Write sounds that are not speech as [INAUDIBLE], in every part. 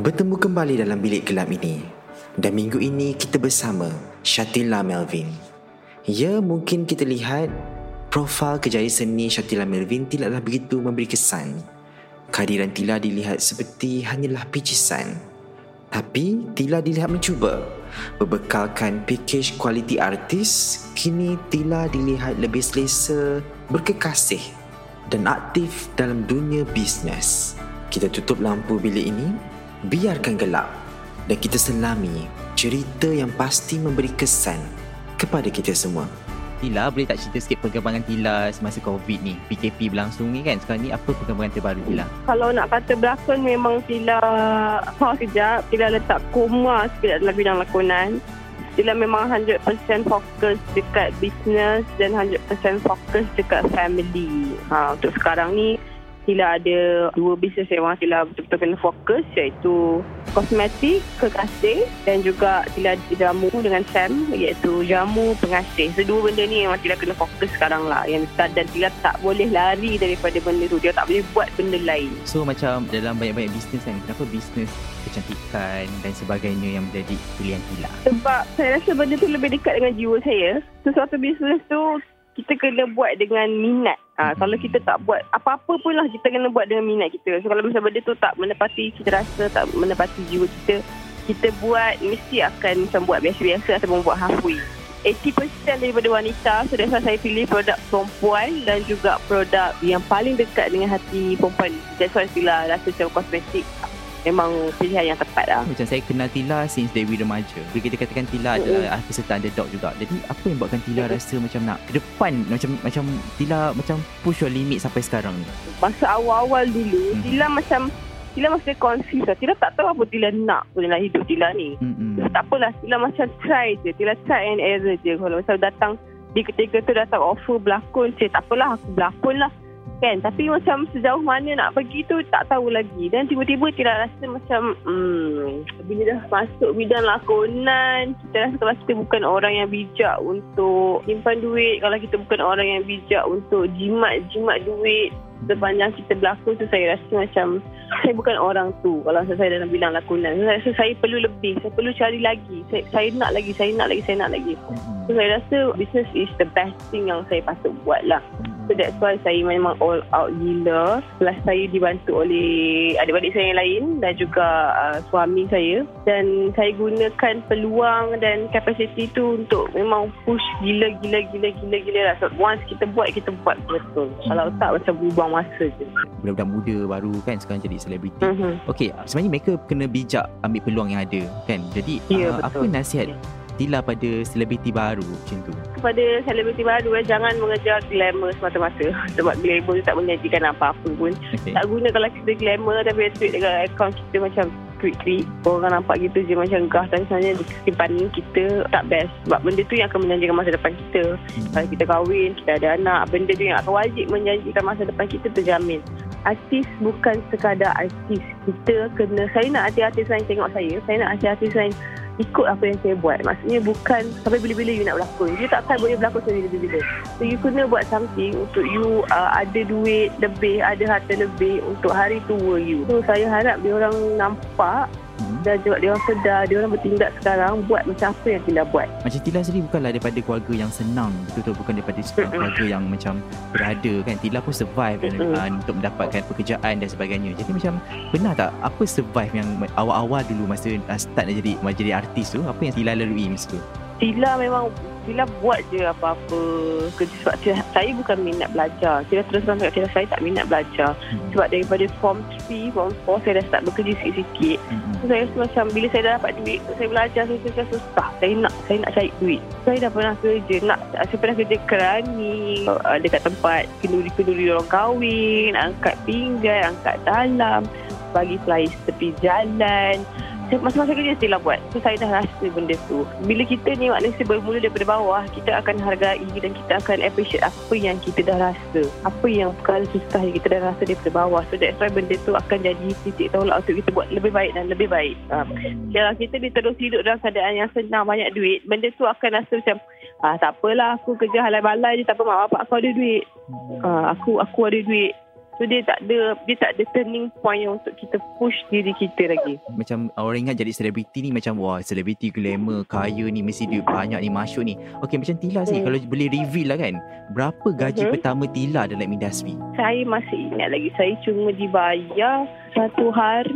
Bertemu kembali dalam bilik gelap ini. Dan minggu ini kita bersama Shatila Melvin. Ya mungkin kita lihat Profil kejayaan seni Shatila Melvin tidaklah begitu memberi kesan. Kehadiran Tila dilihat seperti hanyalah picisan. Tapi Tila dilihat mencuba. Berbekalkan pakej kualiti artis Kini Tila dilihat lebih selesa Berkekasih Dan aktif dalam dunia bisnes. Kita tutup lampu bilik ini biarkan gelap dan kita selami cerita yang pasti memberi kesan kepada kita semua. Tila, boleh tak cerita sikit perkembangan Tila semasa COVID ni? PKP berlangsung ni kan? Sekarang ni apa perkembangan terbaru Tila? Kalau nak kata berlakon memang Tila pause kejap. Tila letak koma sikit dalam bidang lakonan. Tila memang 100% fokus dekat bisnes dan 100% fokus dekat family. Ha, untuk sekarang ni, Tila ada dua bisnes yang Tila betul-betul kena fokus iaitu kosmetik, kekasih dan juga ada jamu dengan Sam iaitu jamu pengasih. So dua benda ni memang Tila kena fokus sekarang lah yang dan Tila tak boleh lari daripada benda tu. Dia tak boleh buat benda lain. So macam dalam banyak-banyak bisnes kan, kenapa bisnes kecantikan dan sebagainya yang menjadi pilihan Tila? Sebab saya rasa benda tu lebih dekat dengan jiwa saya. Sesuatu bisnes tu kita kena buat dengan minat. Ha, kalau kita tak buat apa-apa pun lah kita kena buat dengan minat kita. So kalau misalnya benda tu tak menepati kita rasa, tak menepati jiwa kita, kita buat mesti akan macam buat biasa-biasa atau buat halfway. 80% daripada wanita so that's saya pilih produk perempuan dan juga produk yang paling dekat dengan hati perempuan that's why Sila rasa macam kosmetik memang pilihan yang tepat lah. Macam saya kenal Tila since dari remaja. Bila kita katakan Tila mm-hmm. adalah peserta underdog juga. Jadi apa yang buatkan Tila mm-hmm. rasa macam nak ke depan macam macam Tila macam push your limit sampai sekarang ni? Masa awal-awal dulu, mm-hmm. Tila macam Tila masih confused lah. Tila tak tahu apa Tila nak pun dalam hidup Tila ni. Mm-hmm. Tak apalah. Tila macam try je. Tila try and error je. Kalau misal datang di ketika tu datang offer berlakon. Cik, tak apalah. Aku berlakon lah kan? Tapi macam sejauh mana nak pergi tu tak tahu lagi. Dan tiba-tiba tidak rasa macam hmm, bila dah masuk bidang lakonan kita rasa kalau kita bukan orang yang bijak untuk simpan duit kalau kita bukan orang yang bijak untuk jimat-jimat duit sepanjang kita berlakon tu saya rasa macam saya bukan orang tu kalau saya dalam bidang lakonan saya rasa saya perlu lebih saya perlu cari lagi saya, saya nak lagi saya nak lagi saya nak lagi so, saya rasa business is the best thing yang saya patut buat lah So that's why saya memang all out gila. Plus saya dibantu oleh adik-adik saya yang lain dan juga uh, suami saya. Dan saya gunakan peluang dan kapasiti tu untuk memang push gila, gila, gila, gila, gila lah. So once kita buat, kita buat betul. Kalau tak macam buang masa je. Budak-budak muda baru kan sekarang jadi selebriti. Mm-hmm. Okay, sebenarnya mereka kena bijak ambil peluang yang ada kan. Jadi yeah, uh, apa nasihat yeah Tila pada selebriti baru macam tu? Kepada selebriti baru eh, jangan mengejar glamour semata-mata. [LAUGHS] Sebab glamour tu tak menyajikan apa-apa pun. Okay. Tak guna kalau kita glamour tapi tweet dekat account kita macam tweet-tweet. Orang nampak gitu je macam gah. Tapi sebenarnya simpanan kita tak best. Sebab benda tu yang akan menjanjikan masa depan kita. Hmm. Kalau kita kahwin, kita ada anak. Benda tu yang akan wajib menjanjikan masa depan kita terjamin. Artis bukan sekadar artis. Kita kena, saya nak artis-artis lain tengok saya. Saya nak artis-artis lain ikut apa yang saya buat. Maksudnya bukan sampai bila-bila you nak berlakon. You takkan boleh berlakon sampai bila-bila. So you kena buat something untuk you uh, ada duit lebih, ada harta lebih untuk hari tua you. So saya harap dia orang nampak dan juga dia orang sedar dia orang bertindak sekarang buat macam apa yang Tila buat. Macam Tila sendiri bukanlah daripada keluarga yang senang betul-betul bukan daripada keluarga yang macam berada kan? Tila pun survive kan, uh, untuk mendapatkan pekerjaan dan sebagainya. Jadi macam benar tak? Apa survive yang awal-awal dulu masa uh, start nak jadi jadi artis tu? Apa yang Tila lalui masa tu Tila memang Tila buat je apa-apa kerja sebab Tila, saya bukan minat belajar. Tila terus terang cakap Tila saya tak minat belajar. Hmm. Sebab daripada form 3, form 4 saya dah start bekerja sikit-sikit. Hmm. So, saya rasa macam bila saya dah dapat duit, saya belajar saya rasa susah. Saya nak saya nak cari duit. Saya dah pernah kerja, nak saya pernah kerja kerani uh, dekat tempat kenduri-kenduri orang kahwin, angkat pinggan, angkat dalam, bagi flyers tepi jalan masa-masa kerja still lah buat. So saya dah rasa benda tu. Bila kita ni manusia bermula daripada bawah kita akan hargai dan kita akan appreciate apa yang kita dah rasa. Apa yang perkara susah yang kita dah rasa daripada bawah. So that's why benda tu akan jadi titik tolak untuk kita buat lebih baik dan lebih baik. Um, kalau kita terus hidup dalam keadaan yang senang banyak duit benda tu akan rasa macam ah, tak apalah aku kerja halal balai je tak apa mak bapak aku ada duit. Uh, aku aku ada duit So dia tak ada dia tak ada turning point yang untuk kita push diri kita lagi. Macam orang ingat jadi selebriti ni macam wah selebriti glamour kaya ni mesti duit banyak ni masuk ni. Okey macam Tila sih hmm. kalau boleh reveal lah kan. Berapa gaji hmm. pertama Tila dalam industri? Saya masih ingat lagi saya cuma dibayar satu hari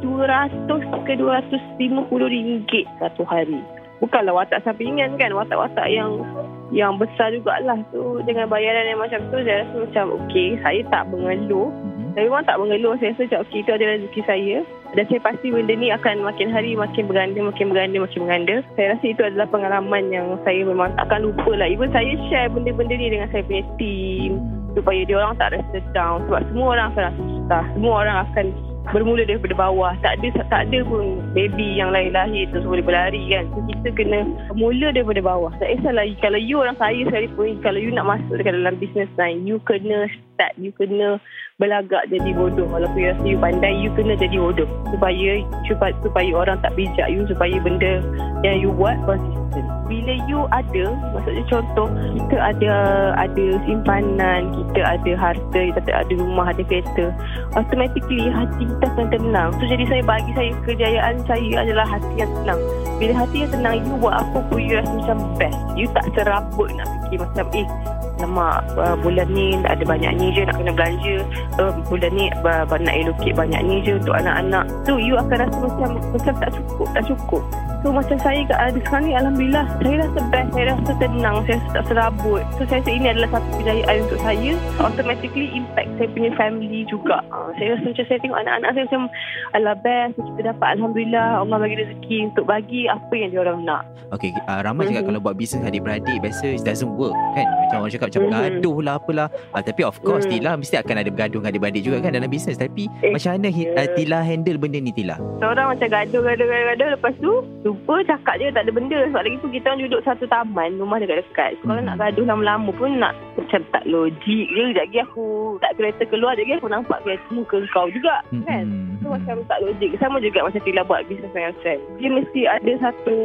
200 ke 250 ringgit satu hari. Bukanlah watak sampingan kan, watak-watak yang yang besar jugalah tu dengan bayaran yang macam tu saya rasa macam okey. Saya tak mengeluh. Mm-hmm. saya memang tak mengeluh. Saya rasa macam okey itu adalah rezeki saya. Dan saya pasti benda ni akan makin hari makin berganda makin berganda makin berganda. Saya rasa itu adalah pengalaman yang saya memang tak akan lupa lah. Even saya share benda-benda ni dengan saya punya team. Supaya dia orang tak rasa down. Sebab semua orang akan rasa susah. Semua orang akan bermula daripada bawah. Tak ada tak ada pun baby yang lain lahir tu boleh berlari kan. So, kita kena mula daripada bawah. Tak kisahlah kalau you orang kaya sekalipun kalau you nak masuk dekat dalam business line you kena start you kena belagak jadi bodoh. Walaupun you rasa you pandai you kena jadi bodoh. Supaya supaya, supaya orang tak bijak you supaya benda yang you buat konsisten. Bila you ada maksudnya contoh kita ada ada simpanan kita ada harta kita ada rumah ada kereta automatically hati kita akan tenang. So jadi saya bagi saya kejayaan saya adalah hati yang tenang. Bila hati yang tenang you buat apa pun you rasa macam best. You tak serabut nak fikir macam eh Lama uh, bulan ni ada banyak ni je nak kena belanja. Uh, bulan ni uh, nak elokit banyak ni je untuk anak-anak. So you akan rasa macam macam tak cukup tak cukup. So macam saya kat ada sekarang ni Alhamdulillah Saya rasa best Saya rasa tenang Saya rasa tak serabut. So saya rasa ini adalah satu kejayaan untuk saya. Automatically impact saya punya family juga. Uh, Saya rasa macam saya tengok anak-anak saya macam Alah best Kita dapat Alhamdulillah Allah bagi rezeki Untuk bagi apa yang diorang nak. Okay uh, Ramai cakap mm-hmm. kalau buat bisnes adik-beradik Biasa it doesn't work kan? Macam orang cakap macam mm-hmm. gaduh lah apalah. Uh, Tapi of course mm-hmm. Tila mesti akan ada bergaduh dengan adik-beradik juga kan Dalam bisnes. Tapi eh, macam mana uh, Tila handle benda ni Tila? Seorang macam gaduh-gaduh-gaduh Lepas tu lupa cakap je tak ada benda. Sebab lagi tu kita orang duduk satu taman rumah dekat-dekat so, kalau hmm. nak gaduh lama-lama pun nak macam tak logik je. Sekejap lagi aku tak kereta keluar sekejap lagi aku nampak kereta muka kau juga hmm. kan? so macam tak logik. Sama juga macam Tila buat bisnes dengan friend dia mesti ada satu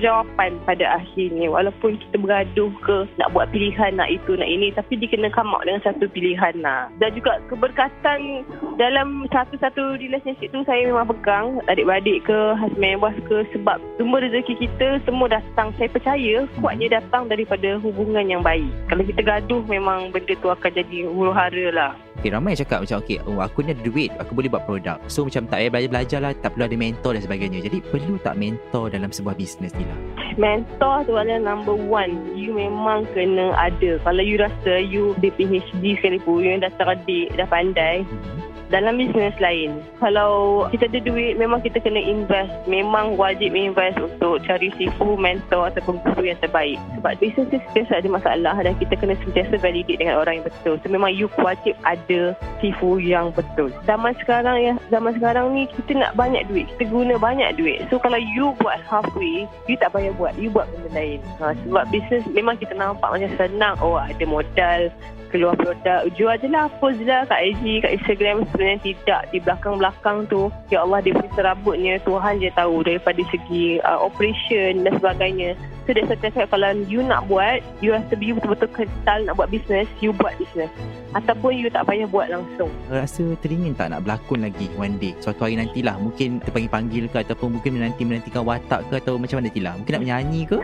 jawapan pada akhirnya. Walaupun kita bergaduh ke nak buat pilihan nak itu nak ini tapi dia kena come out dengan satu pilihan lah dan juga keberkatan dalam satu-satu relationship tu saya memang pegang adik-beradik ke husband wife ke sebab semua rezeki kita semua datang saya percaya kuatnya datang daripada hubungan yang baik kalau kita gaduh memang benda tu akan jadi huru hara lah Okay, ramai yang cakap macam okay, oh, aku ni ada duit, aku boleh buat produk. So macam tak payah belajar-belajar lah, tak perlu ada mentor dan sebagainya. Jadi perlu tak mentor dalam sebuah bisnes ni lah? Mentor tu adalah number one. You memang kena ada. Kalau you rasa you di PhD sekalipun, you dah cerdik, dah pandai, mm-hmm dalam bisnes lain. Kalau kita ada duit, memang kita kena invest. Memang wajib invest untuk cari sifu, mentor ataupun guru yang terbaik. Sebab bisnes ni sentiasa ada masalah dan kita kena sentiasa validate dengan orang yang betul. So memang you wajib ada sifu yang betul. Zaman sekarang ya, zaman sekarang ni kita nak banyak duit. Kita guna banyak duit. So kalau you buat halfway, you tak payah buat. You buat benda lain. Ha, sebab bisnes memang kita nampak macam senang. Oh ada modal, keluar produk. Jual je lah post lah kat IG kat Instagram sebenarnya tidak. Di belakang-belakang tu ya Allah dia punya serabutnya Tuhan je tahu daripada segi uh, operation dan sebagainya so that's why kalau you nak buat you rasa you betul-betul kental nak buat business you buat business ataupun you tak payah buat langsung rasa teringin tak nak berlakon lagi one day suatu hari nantilah mungkin terpanggil-panggil ke ataupun mungkin menanti menantikan watak ke atau macam mana Tila mungkin nak menyanyi ke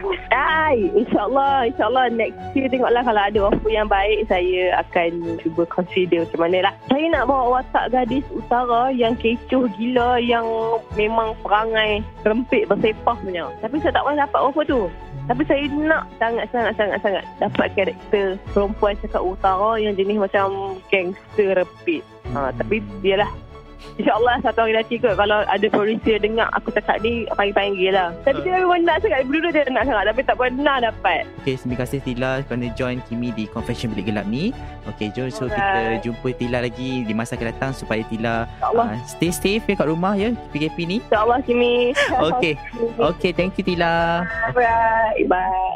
Hai, insyaAllah, insyaAllah next year tengoklah kalau ada offer yang baik, saya akan cuba consider macam mana lah. Saya nak bawa watak gadis utara yang kecoh gila, yang memang perangai rempit bersepah punya. Tapi saya tak pernah dapat offer tu. Tapi saya nak sangat-sangat-sangat-sangat dapat karakter perempuan cakap utara yang jenis macam gangster repeat. Ha, tapi biarlah InsyaAllah satu hari nanti kot Kalau ada producer dengar Aku cakap ni Panggil-panggil lah. Tapi dia memang nak sangat Dulu dia nak sangat Tapi tak pernah dapat. Okay terima kasih Tila Kerana join Kimi Di Confession Bilik Gelap ni. Okay jom So kita jumpa Tila lagi Di masa akan datang Supaya Tila uh, Stay safe ya kat rumah ya PKP ni? InsyaAllah Kimi. Okay. [LAUGHS] Okay thank you Tila. Bye Bye